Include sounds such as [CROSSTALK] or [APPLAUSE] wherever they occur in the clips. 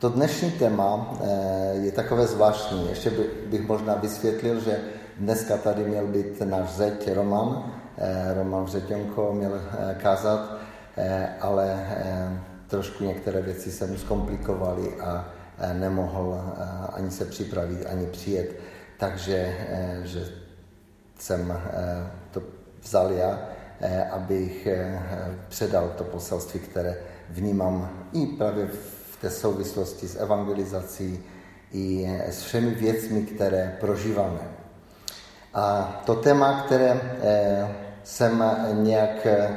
To dnešní téma eh, je takové zvláštní. Ještě bych možná vysvětlil, že dneska tady měl být náš zeď Roman. Eh, Roman Vřetěnko měl eh, kázat, ale trošku některé věci se mu zkomplikovaly a nemohl ani se připravit, ani přijet. Takže že jsem to vzal já, abych předal to poselství, které vnímám i právě v té souvislosti s evangelizací i s všemi věcmi, které prožíváme. A to téma, které eh, jsem nějak eh,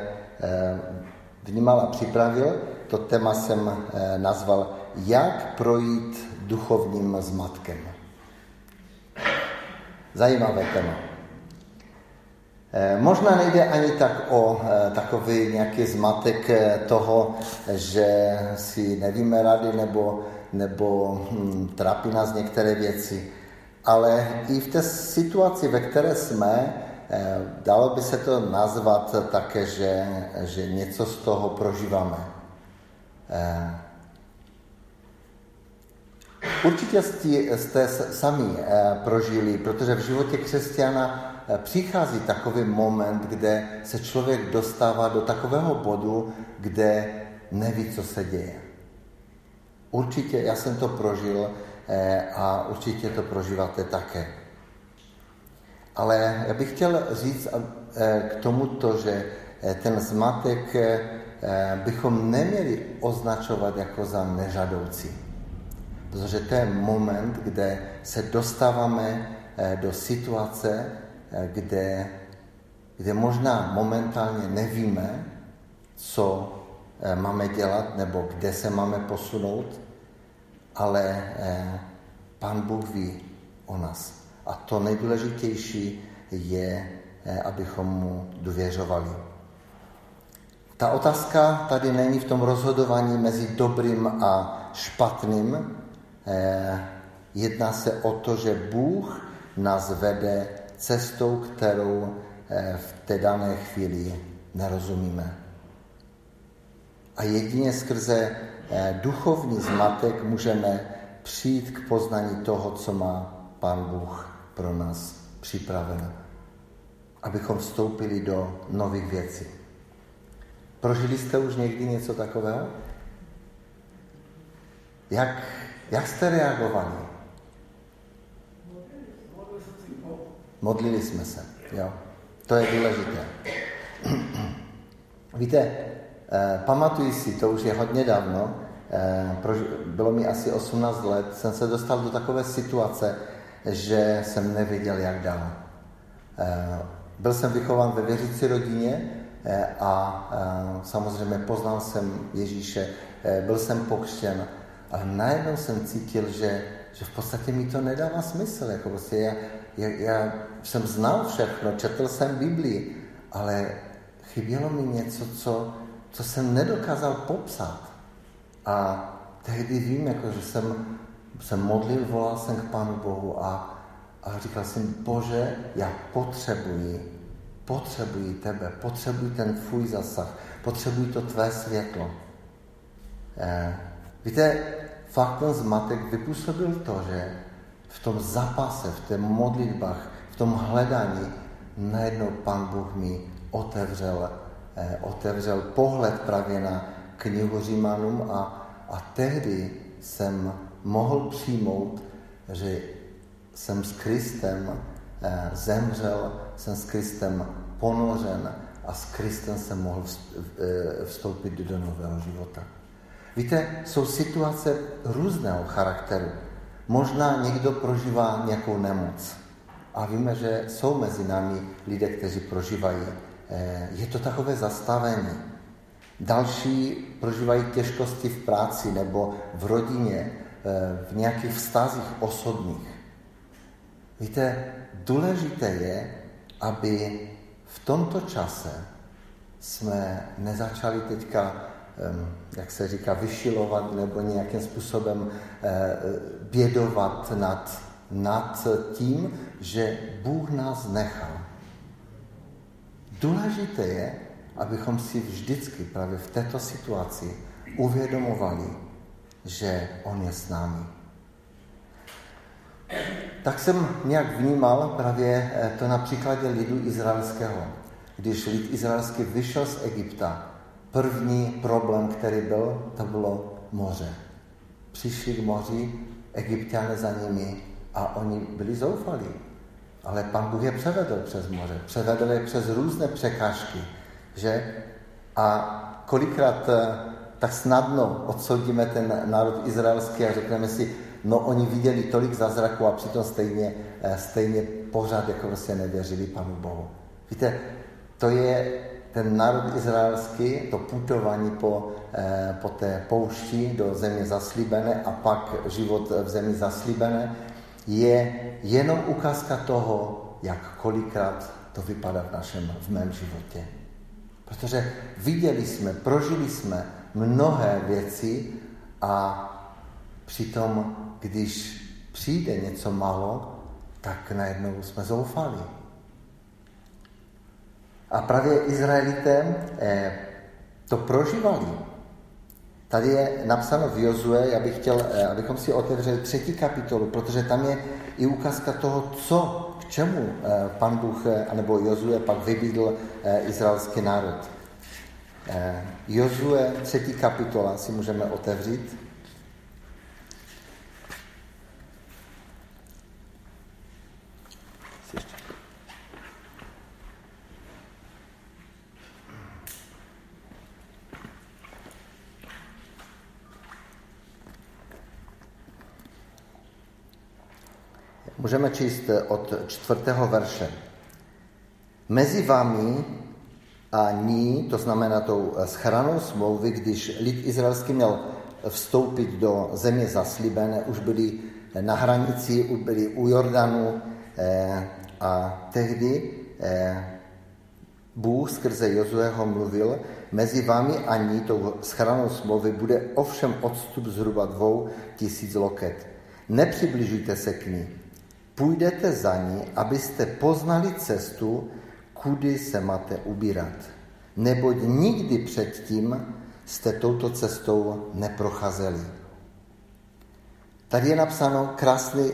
vnímal a připravil, to téma jsem eh, nazval Jak projít duchovním zmatkem. Zajímavé téma. Eh, možná nejde ani tak o eh, takový nějaký zmatek eh, toho, že si nevíme rady nebo, nebo hm, trápí nás některé věci, ale i v té situaci, ve které jsme, dalo by se to nazvat také, že, že něco z toho prožíváme. Určitě jste sami prožili, protože v životě křesťana přichází takový moment, kde se člověk dostává do takového bodu, kde neví, co se děje. Určitě, já jsem to prožil eh, a určitě to prožíváte také. Ale já bych chtěl říct eh, k tomuto, že ten zmatek bychom neměli označovat jako za nežadoucí. Protože to je moment, kde se dostáváme do situace, kde, kde možná momentálně nevíme, co eh, máme dělat nebo kde se máme posunout, ale eh, Pán Bůh ví o nás. A to nejdůležitější je, eh, abychom mu důvěřovali. Ta otázka tady není v tom rozhodování mezi dobrým a špatným. Jedná se o to, že Bůh nás vede cestou, kterou eh, v té dané chvíli nerozumíme. A jedině skrze eh, duchovní zmatek můžeme přijít k poznání toho, co má Pán Bůh pro nás připraveno. Abychom vstoupili do nových věcí. Prožili jste už někdy něco takového? Jak, jak jste reagovali? Modlili jsme se. Jo? To je důležité. [CLEARS THROAT] Víte, eh, pamatuji si, to už je hodně dávno, eh, bylo mi asi 18 let, jsem se dostal do takové situace, že jsem nevěděl, jak dál. Eh, byl jsem vychován ve věřící rodině eh, a eh, samozřejmě poznal jsem Ježíše, eh, byl jsem pokřtěn, ale najednou jsem cítil, že, že v podstatě mi to nedává smysl. Jako prostě já, já, jsem znal všechno, četl jsem Biblii, ale chybělo mi něco, co, co jsem nedokázal popsat. A tehdy vím, jako, že jsem se modlil, volal jsem k Pánu Bohu a, a říkal jsem, Bože, já potřebuji, potřebuji tebe, potřebuji ten tvůj zasah, potřebuji to tvé světlo. Eh, víte, fakt ten zmatek vypůsobil to, že v tom zápase, v té modlitbách, v tom hledání najednou Pán Bůh mi otevřel, eh, otevřel pohled právě na knihu Římanům a, a tehdy jsem mohl přijmout, že jsem s Kristem eh, zemřel, jsem s Kristem ponořen a s Kristem jsem mohl eh, vstoupit do nového života. Víte, jsou situace různého charakteru. Možná někdo prožívá nějakou nemoc. A víme, že jsou mezi námi lidé, kteří prožívají. Eh, je to takové zastavení. Další prožívají těžkosti v práci nebo v rodině, eh, v nějakých vztazích osobních. Víte, důležité je, aby v tomto čase jsme nezačali teďka, jak se říká, vyšilovat nebo nějakým způsobem eh, bědovat nad nad tím, že Bůh nás nechal. Důležité je, abychom si vždycky právě v této situaci uvědomovali, že On je s námi. Tak jsem nějak vnímal právě eh, to na příkladě lidu izraelského. Když lid izraelský vyšel z Egypta, první problém, který byl, to bylo moře. Přišli k moři, egyptiané za nimi a oni byli zoufalí. Ale pan Bůh je převedl přes moře, převedl je přes různé překážky, že? A kolikrát eh, tak snadno odsoudíme ten národ izraelský a řekneme si, no oni viděli tolik zázraků a přitom stejně, eh, stejně pořád jako vlastně nevěřili Panu Bohu. Víte, to je ten národ izraelský, to putování po, eh, po té poušti do země zaslíbené a pak život v zemi zaslíbené, je jenom ukázka toho, jak kolikrát to vypadá v našem, v mém životě. Protože viděli jsme, prožili jsme mnohé věci a přitom, když přijde něco málo, tak najednou jsme zoufali. A právě Izraelité eh, to prožívali. Tady je napsáno v Jozue, já bych chtěl, eh, abychom si otevřeli třetí kapitolu, protože tam je i ukázka toho, co, k čemu eh, pan Bůh, anebo Jozue pak vybídl izraelský národ. Jozue, třetí kapitola, si můžeme otevřít. Můžeme číst od čtvrtého verše. Mezi vámi a ní, to znamená tou schranou smlouvy, když lid izraelský měl vstoupit do země zaslíbené, už byli na hranici, už byli u Jordanu eh, a tehdy eh, Bůh skrze Jozueho mluvil, mezi vámi a ní, tou schranou smlouvy, bude ovšem odstup zhruba dvou tisíc loket. Nepřibližujte se k ní, Půjdete za ní, abyste poznali cestu, kudy se máte ubírat. Neboť nikdy předtím jste touto cestou neprocházeli. Tady je napsáno krásný,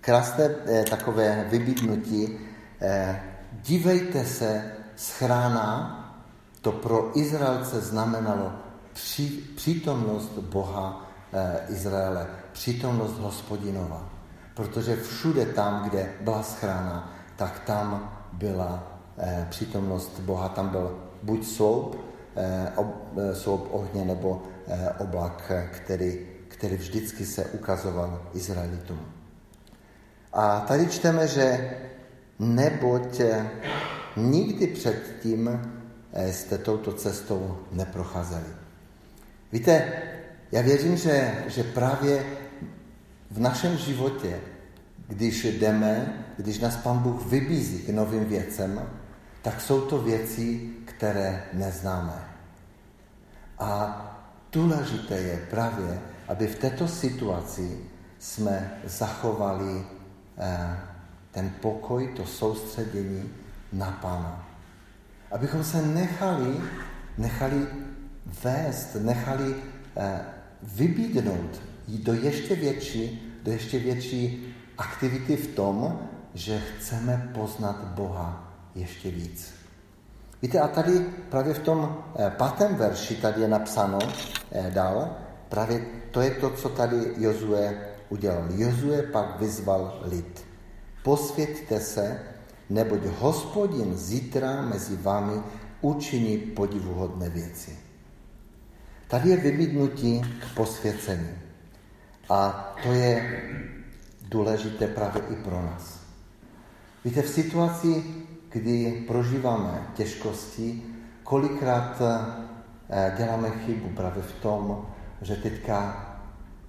krásné eh, takové vybídnutí. Eh, dívejte se, schrána, to pro Izraelce znamenalo pří, přítomnost Boha eh, Izraele, přítomnost hospodinova protože všude tam, kde byla schrána, tak tam byla eh, přítomnost Boha, tam byl buď sloup, eh, ob, eh, sloup ohně nebo eh, oblak, který, který vždycky se ukazoval Izraelitům. A tady čteme, že neboť eh, nikdy předtím eh, jste touto cestou neprocházeli. Víte, já věřím, že, že právě v našem životě, když jdeme, když nás Pan Bůh vybízí k novým věcem, tak jsou to věci, které neznáme. A důležité je právě, aby v této situaci jsme zachovali eh, ten pokoj, to soustředění na Pána. Abychom se nechali, nechali vést, nechali eh, vybídnout jít do ještě větší, do ještě větší aktivity v tom, že chceme poznat Boha ještě víc. Víte, a tady právě v tom eh, pátém verši tady je napsáno eh, dál, právě to je to, co tady Jozue udělal. Jozue pak vyzval lid. Posvěďte se, neboť hospodin zítra mezi vámi učiní podivuhodné věci. Tady je vybídnutí k posvěcení. A to je důležité právě i pro nás. Víte, v situaci, kdy prožíváme těžkosti, kolikrát eh, děláme chybu právě v tom, že teďka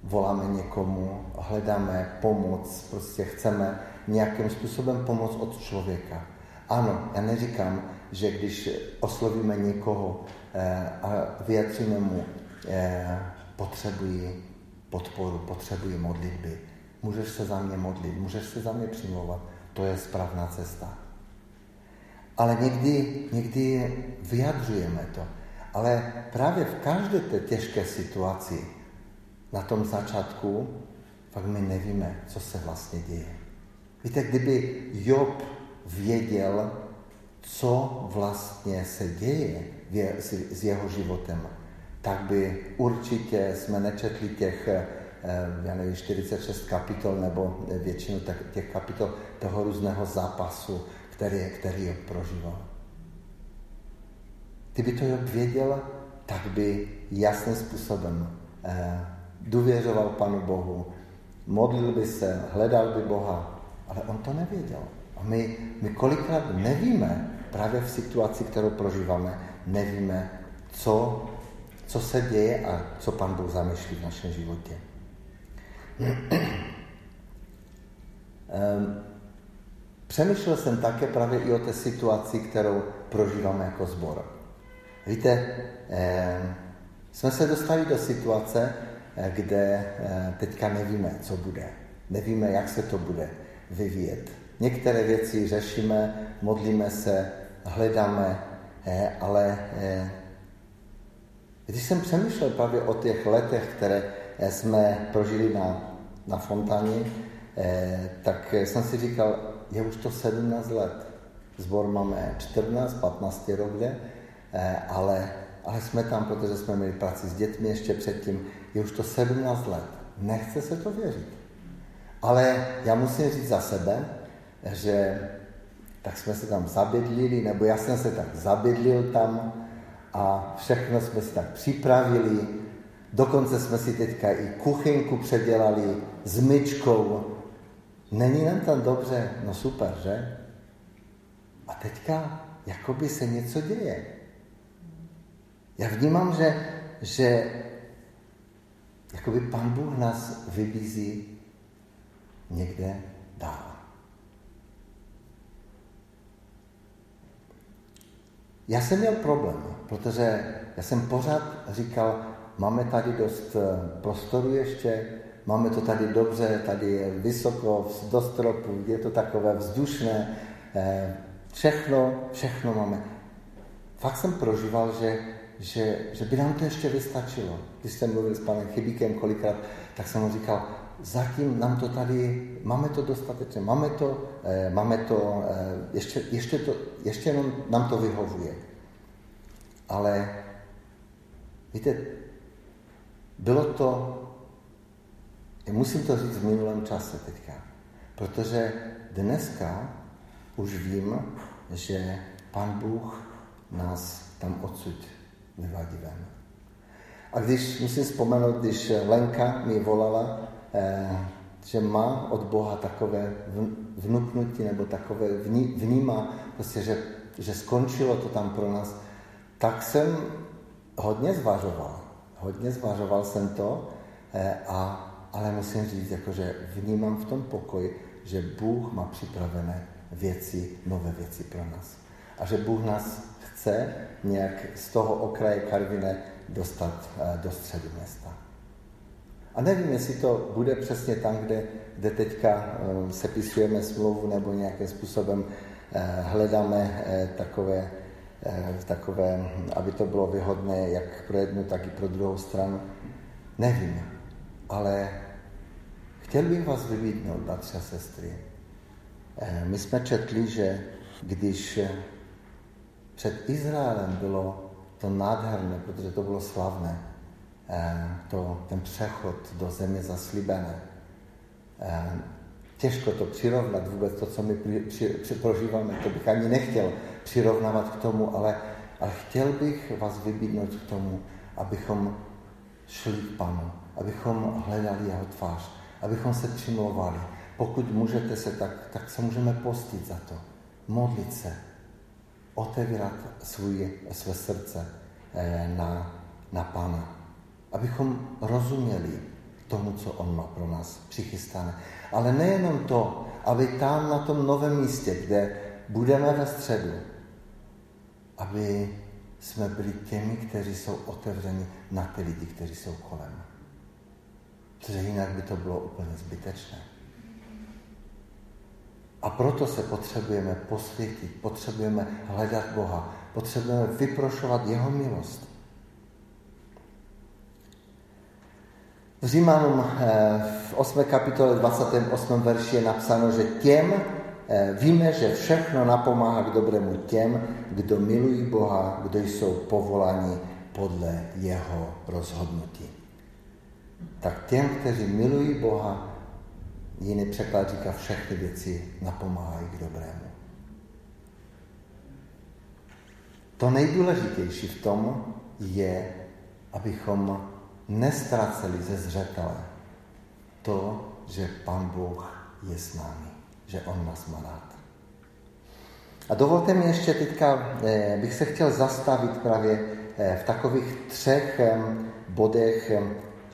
voláme někomu, hledáme pomoc, prostě chceme nějakým způsobem pomoct od člověka. Ano, já neříkám, že když oslovíme někoho eh, a vyjadříme mu eh, potřebuji podporu, potřebuji modlitby. Můžeš se za mě modlit, můžeš se za mě přimlouvat. To je správná cesta. Ale někdy, někdy vyjadřujeme to. Ale právě v každé té těžké situaci na tom začátku, pak my nevíme, co se vlastně děje. Víte, kdyby Job věděl, co vlastně se děje s jeho životem, tak by určitě jsme nečetli těch, eh, já nevím, 46 kapitol nebo většinu těch kapitol toho různého zápasu, který, který Job prožíval. Kdyby to Job věděl, tak by jasným způsobem eh, důvěřoval Panu Bohu, modlil by se, hledal by Boha, ale on to nevěděl. A my, my kolikrát nevíme, právě v situaci, kterou prožíváme, nevíme, co, co se děje a co Pan Bůh zamýšlí v našem životě. Ehm, přemýšlel jsem také právě i o té situaci, kterou prožíváme jako zbor. Víte, ehm, jsme se dostali do situace, eh, kde eh, teďka nevíme, co bude. Nevíme, jak se to bude vyvíjet. Některé věci řešíme, modlíme se, hledáme, eh, ale když jsem přemýšlel právě o těch letech, které jsme prožili na, na Fontáně, tak jsem si říkal, je už to 17 let. Zbor máme 14, 15 rok, ale ale jsme tam, protože jsme měli práci s dětmi ještě předtím, je už to 17 let. Nechce se to věřit. Ale já musím říct za sebe, že tak jsme se tam zabydlili, nebo já jsem se tak zabydlil tam a všechno jsme si tak připravili. Dokonce jsme si teďka i kuchynku předělali s myčkou. Není nám tam dobře? No super, že? A teďka jakoby se něco děje. Já vnímám, že, že jakoby Pan Bůh nás vybízí někde dál. Já jsem měl problém, protože já jsem pořád říkal, máme tady dost eh, prostoru ještě, máme to tady dobře, tady je vysoko, do stropu, je to takové vzdušné, eh, všechno, všechno máme. Fakt jsem prožíval, že že, že by nám to ještě vystačilo. Když jsem mluvil s panem Chybíkem kolikrát, tak jsem mu říkal, zatím nám to tady, máme to dostatečně, máme to, eh, máme to, eh, ještě, ještě, to, ještě jenom nám to vyhovuje. Ale víte, bylo to, musím to říct v minulém čase teďka, protože dneska už vím, že Pan Bůh nás tam odsud vyvádí ven. A když, musím vzpomenout, když Lenka mi volala, že má od Boha takové vnuknutí nebo takové vnímá, prostě, že, že skončilo to tam pro nás, tak jsem hodně zvažoval. Hodně zvažoval jsem to, eh, a, ale musím říct, jako, že vnímám v tom pokoji, že Bůh má připravené věci, nové věci pro nás. A že Bůh nás chce nějak z toho okraje Karvine dostat eh, do středu města. A nevím, jestli to bude přesně tam, kde, kde teďka eh, sepisujeme smlouvu nebo nějakým způsobem eh, hledáme takové, takové, aby to bylo vyhodné jak pro jednu, tak i pro druhou stranu. Nevím, ale chtěl bych vás vybídnout, bratři a sestry. My jsme četli, že když před Izraelem bylo to nádherné, protože to bylo slavné, eh, to, ten přechod do země zaslíbené. Eh, těžko to přirovnat vůbec, to, co my při, při, prožíváme, to bych ani nechtěl přirovnávat k tomu, ale, ale chtěl bych vás vybídnout k tomu, abychom šli k Panu, abychom hledali jeho tvář, abychom se přimlouvali. Pokud můžete se, tak, tak se můžeme postit za to, modlit se, otevírat svůj, své srdce eh, na, na Pána. Abychom rozuměli tomu, co On má pro nás přichystané. Ale nejenom to, aby tam na tom novém místě, kde budeme ve středu, aby jsme byli těmi, kteří jsou otevřeni na ty lidi, kteří jsou kolem. Protože jinak by to bylo úplně zbytečné. A proto se potřebujeme posvětit, potřebujeme hledat Boha, potřebujeme vyprošovat Jeho milost. Římanům eh, v 8. kapitole 28. verši je napsáno, že těm eh, víme, že všechno napomáhá k dobrému těm, kdo milují Boha, kdo jsou povoláni podle jeho rozhodnutí. Tak těm, kteří milují Boha, jiný překlad říká, všechny věci napomáhají k dobrému. To nejdůležitější v tom je, abychom nestraceli ze zřetele to, že Pan Bůh je s námi, že On nás má rád. A dovolte mi ještě teďka, eh, bych se chtěl zastavit právě eh, v takových třech bodech,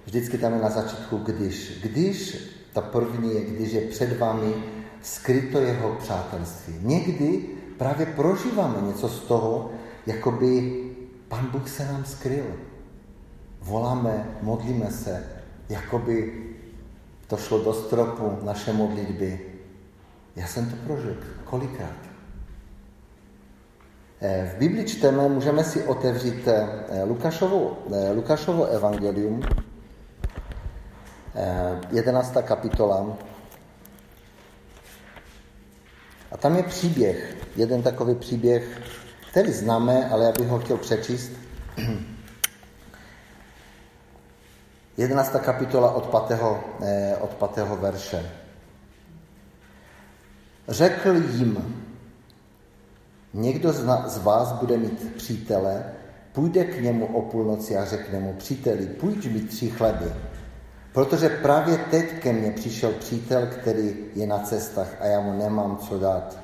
vždycky tam je na začátku když. Když, ta první je, když je před vámi skryto jeho přátelství. Někdy právě prožíváme něco z toho, jako by Pan Bůh se nám skryl voláme, modlíme se, jako by to šlo do stropu naše modlitby. Já jsem to prožil kolikrát. Eh, v Bibli čteme, můžeme si otevřít eh, Lukášovo, eh, Lukášovo evangelium, 11. kapitola. A tam je příběh, jeden takový příběh, který známe, ale já bych ho chtěl přečíst. [CLEARS THROAT] 11. kapitola od 5. Eh, od 5. verše. Řekl jim, někdo z vás bude mít přítele, půjde k němu o půlnoci a řekne mu, příteli, půjď mi tři chleby, protože právě teď ke mně přišel přítel, který je na cestách a já mu nemám co dát.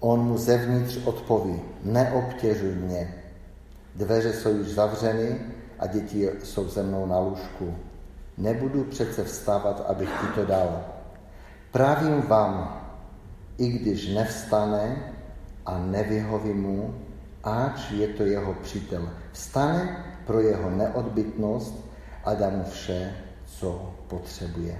On mu zevnitř odpoví, neobtěžuj mě, dveře jsou již zavřeny a děti jsou ze mnou na lůžku. Nebudu přece vstávat, abych ti to dal. Právím vám, i když nevstane a nevyhoví mu, ač je to jeho přítel. Vstane pro jeho neodbytnost a dá mu vše, co potřebuje.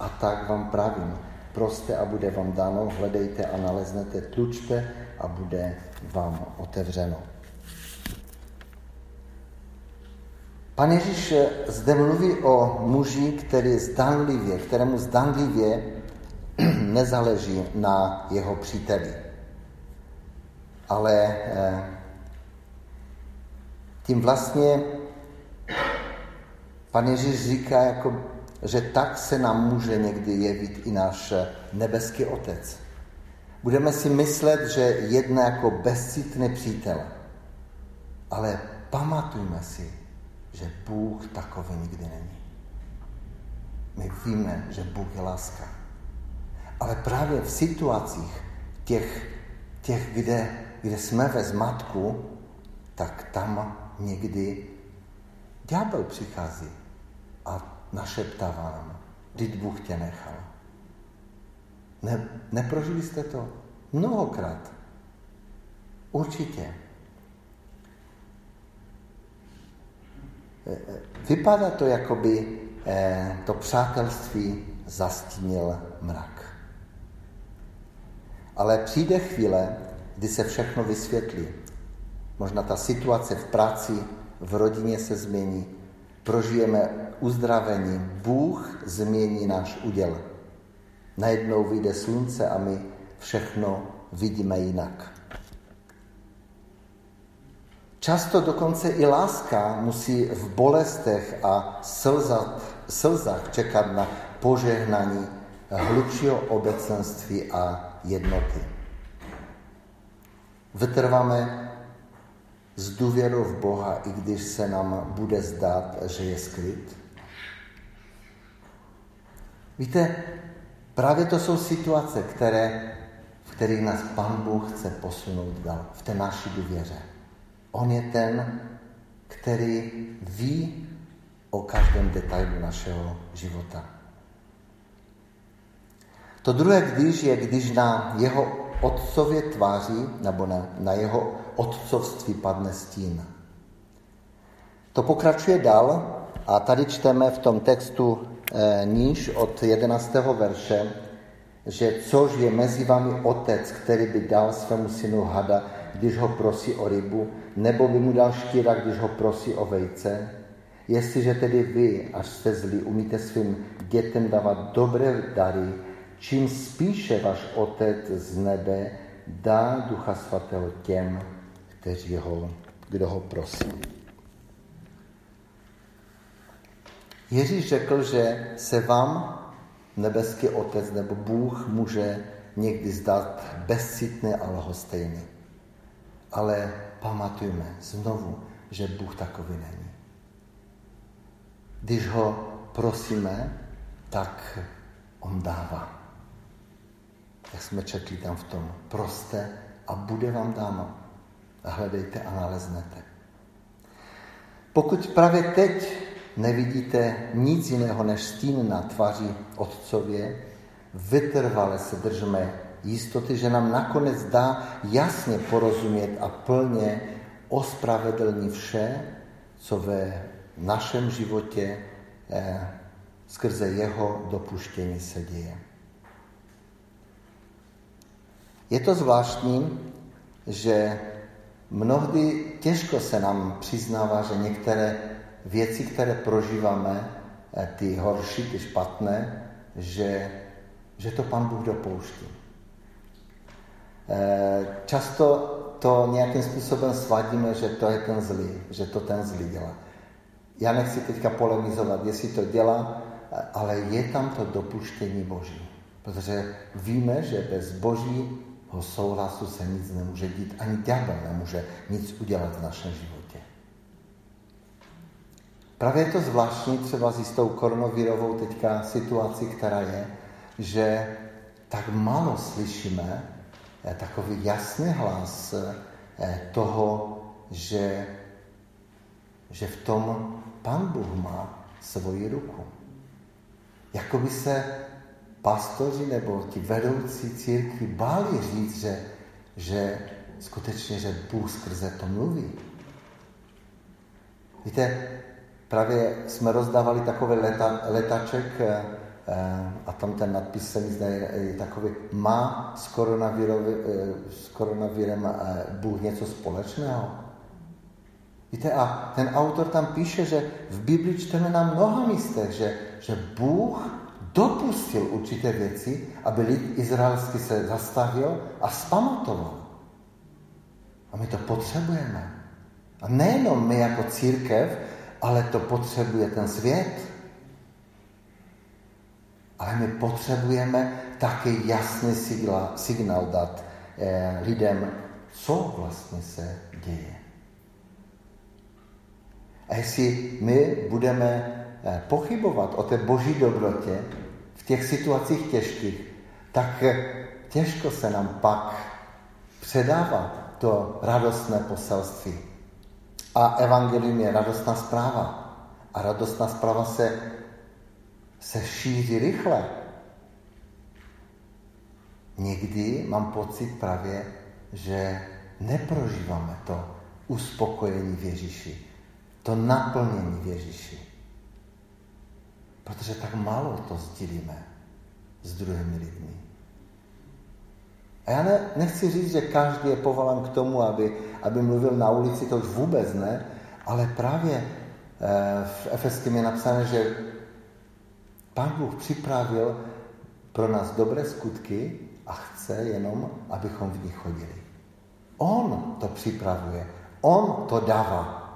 A tak vám pravím, proste a bude vám dáno, hledejte a naleznete, tlučte a bude vám otevřeno. Pan Ježíš zde mluví o muži, který zdanlivě, kterému zdanlivě [CLEARS THROAT] nezáleží na jeho příteli. Ale eh, tím vlastně pan Ježíš říká, jako, že tak se nám může někdy jevit i náš nebeský otec. Budeme si myslet, že jedná jako bezcitný přítel. Ale pamatujme si, že Bůh takový nikdy není. My víme, že Bůh je láska. Ale právě v situacích těch, těch kde, kde jsme ve zmatku, tak tam někdy ďábel přichází a našeptává nám, vždyť Bůh tě nechal. Ne, neprožili jste to? Mnohokrát. Určitě. Vypadá to, jako by eh, to přátelství zastínil mrak. Ale přijde chvíle, kdy se všechno vysvětlí. Možná ta situace v práci, v rodině se změní, prožijeme uzdravení, Bůh změní náš úděl. Najednou vyjde slunce a my všechno vidíme jinak. Často dokonce i láska musí v bolestech a slzat, slzách čekat na požehnání hlubšího obecenství a jednoty. Vytrváme s důvěrou v Boha, i když se nám bude zdát, že je skryt? Víte, právě to jsou situace, které, v kterých nás Pan Bůh chce posunout dál, v té naší důvěře. On je ten, který ví o každém detailu našeho života. To druhé když je, když na jeho otcově tváří nebo na, na jeho otcovství padne stín. To pokračuje dál a tady čteme v tom textu e, níž od 11. verše, že což je mezi vámi otec, který by dal svému synu hada, když ho prosí o rybu, nebo by mu dal štíra, když ho prosí o vejce. Jestliže tedy vy, až jste zlí, umíte svým dětem dávat dobré dary, čím spíše váš Otec z nebe dá Ducha Svatého těm, kteří ho, kdo ho prosí. Ježíš řekl, že se vám nebeský Otec nebo Bůh může někdy zdát bezcitný a lhostejný. Ale pamatujme znovu, že Bůh takový není. Když ho prosíme, tak on dává. Jak jsme četli tam v tom, proste a bude vám dáno. Hledejte a naleznete. Pokud právě teď nevidíte nic jiného než stín na tváři Otcově, vytrvale se držme jistoty, že nám nakonec dá jasně porozumět a plně ospravedlní vše, co ve našem životě eh, skrze jeho dopuštění se děje. Je to zvláštní, že mnohdy těžko se nám přiznává, že některé věci, které prožíváme, eh, ty horší, ty špatné, že, že to Pan Bůh dopouští. Eh, často to nějakým způsobem svadíme, že to je ten zlý, že to ten zlý dělá. Já nechci teďka polemizovat, jestli to dělá, ale je tam to dopuštění Boží. Protože víme, že bez Božího souhlasu se nic nemůže dít, ani ďábel nemůže nic udělat v našem životě. Právě je to zvláštní třeba s jistou koronavirovou teďka situací, která je, že tak málo slyšíme takový jasný hlas eh, toho, že, že v tom Pan Bůh má svoji ruku. Jakoby se pastoři nebo ti vedoucí církvi báli říct, že, že skutečně, že Bůh skrze to mluví. Víte, právě jsme rozdávali takový leta, letaček eh, a tam ten nadpis se mi zdá je takový, má s, eh, s koronavirem eh, Bůh něco společného? Víte, a ten autor tam píše, že v Biblii čteme na mnoha místech, že, že Bůh dopustil určité věci, aby lid izraelský se zastavil a spamatoval. A my to potřebujeme. A nejenom my jako církev, ale to potřebuje ten svět. Ale my potřebujeme také jasný signál, signál dát eh, lidem, co vlastně se děje. A jestli my budeme eh, pochybovat o té boží dobrotě v těch situacích těžkých, tak eh, těžko se nám pak předává to radostné poselství. A evangelium je radostná zpráva. A radostná zpráva se, se šíří rychle. Někdy mám pocit právě, že neprožíváme to uspokojení v Ježíši to naplnění v Ježíši. Protože tak málo to sdílíme s druhými lidmi. A já ne, nechci říct, že každý je povolán k tomu, aby, aby mluvil na ulici, to už vůbec ne, ale právě e, v Efeském je napsané, že Pán Bůh připravil pro nás dobré skutky a chce jenom, abychom v nich chodili. On to připravuje, on to dává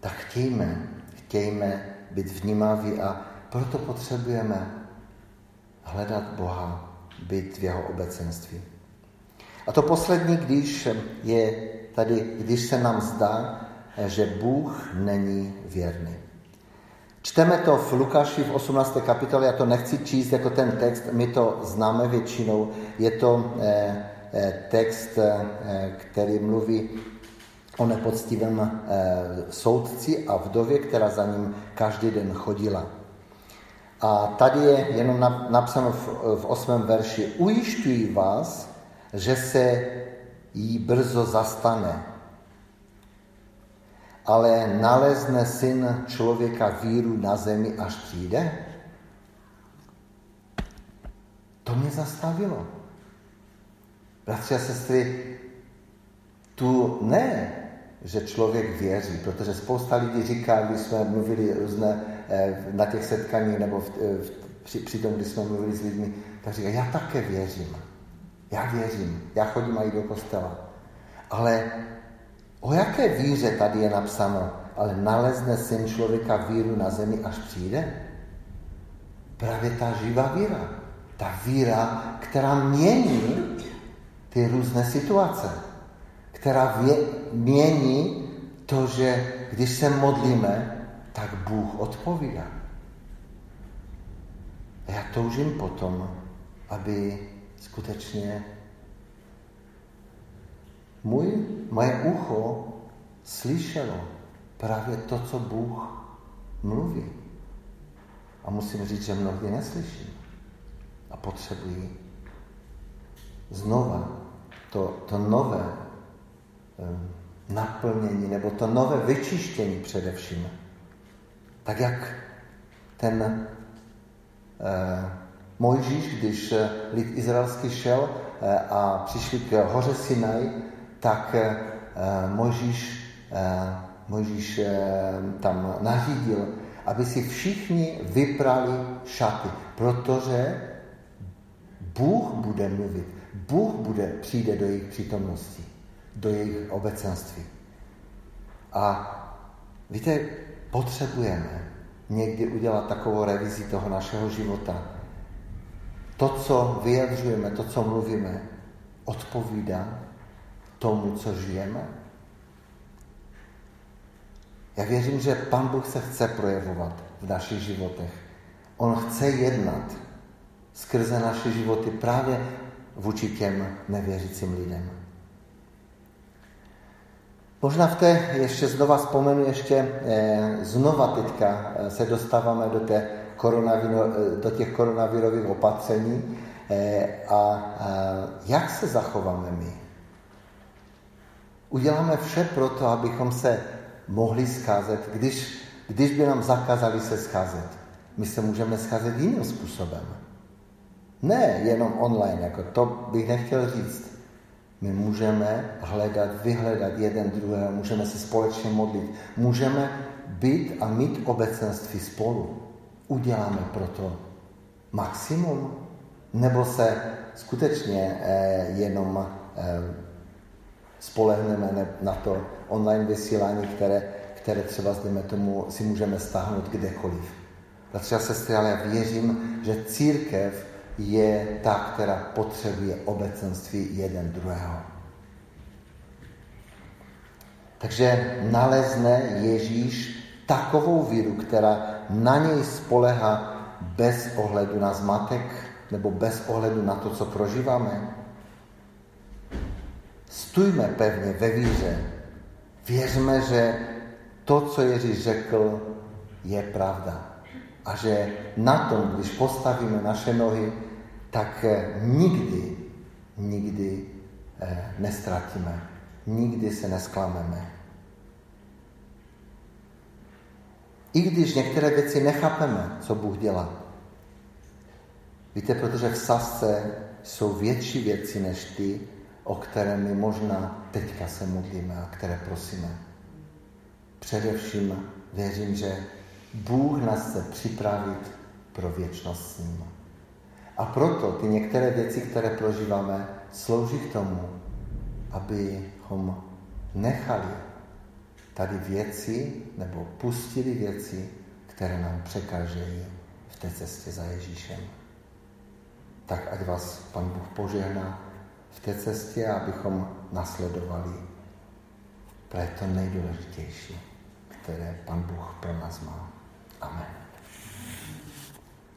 tak chtějme, chtějme být vnímaví a proto potřebujeme hledat Boha, být v jeho obecenství. A to poslední, když je tady, když se nám zdá, že Bůh není věrný. Čteme to v Lukáši v 18. kapitole, já to nechci číst jako ten text, my to známe většinou. Je to eh, eh, text, eh, který mluví o nepoctivém soudci a vdově, která za ním každý den chodila. A tady je jenom napsáno v, v osmém verši, ujišťuji vás, že se jí brzo zastane, ale nalezne syn člověka víru na zemi, až přijde? To mě zastavilo. Bratři a sestry, tu ne že člověk věří, protože spousta lidí říká, když jsme mluvili různé eh, na těch setkáních nebo v, v, při, při tom, když jsme mluvili s lidmi, tak říká, já také věřím. Já věřím, já chodím i do kostela. Ale o jaké víře tady je napsáno? Ale nalezne syn člověka víru na zemi, až přijde? Právě ta živá víra. Ta víra, která mění ty různé situace. Která vě, mění to, že když se modlíme, tak Bůh odpovídá. A já toužím potom, aby skutečně můj, moje ucho slyšelo právě to, co Bůh mluví. A musím říct, že mnohdy neslyším. A potřebuji znova to, to nové naplnění, nebo to nové vyčištění především. Tak jak ten uh, Mojžíš, když eh, lid izraelský šel uh, a přišli k hoře Sinaj, tak uh, Mojžíš, uh, Mojžíš uh, tam nařídil, aby si všichni vyprali šaty, protože Bůh bude mluvit. Bůh bude, přijde do jejich přítomnosti, do jejich obecenství. A víte, potřebujeme někdy udělat takovou revizi toho našeho života. To, co vyjadřujeme, to, co mluvíme, odpovídá tomu, co žijeme. Já věřím, že Pan Bůh se chce projevovat v našich životech. On chce jednat skrze naše životy právě vůči těm nevěřícím lidem. Možná v té, ještě znova vzpomenu, ještě eh, znova teďka eh, se dostáváme do, té koronaviro, eh, do těch koronavirových opatření a jak se zachováme my? Uděláme vše pro to, abychom se mohli scházet, když, když by nám zakázali se scházet. My se můžeme scházet jiným způsobem. Ne jenom online, jako to bych nechtěl říct. My můžeme hledat, vyhledat jeden druhého, můžeme se společně modlit, můžeme být a mít obecenství spolu. Uděláme proto maximum, nebo se skutečně eh, jenom eh, spolehneme na to online vysílání, které, které třeba dejme tomu si můžeme stáhnout kdekoliv. Bratři a sestry, ale já věřím, že církev je ta, která potřebuje obecenství jeden druhého. Takže nalezne Ježíš takovou víru, která na něj spolehá bez ohledu na zmatek nebo bez ohledu na to, co prožíváme. Stůjme pevně ve víře. Věřme, že to, co Ježíš řekl, je pravda. A že na tom, když postavíme naše nohy, tak eh, nikdy, nikdy eh, nestratíme, nikdy se nesklameme. I když některé věci nechápeme, co Bůh dělá. Víte, protože v sasce jsou větší věci než ty, o které my možná teďka se modlíme a které prosíme. Především věřím, že Bůh nás chce připravit pro věčnost s ním. A proto ty některé věci, které prožíváme, slouží k tomu, abychom nechali tady věci nebo pustili věci, které nám překážejí v té cestě za Ježíšem. Tak ať vás Pan Bůh požehná v té cestě, abychom nasledovali to je to nejdůležitější, které Pan Bůh pro nás má. Amen.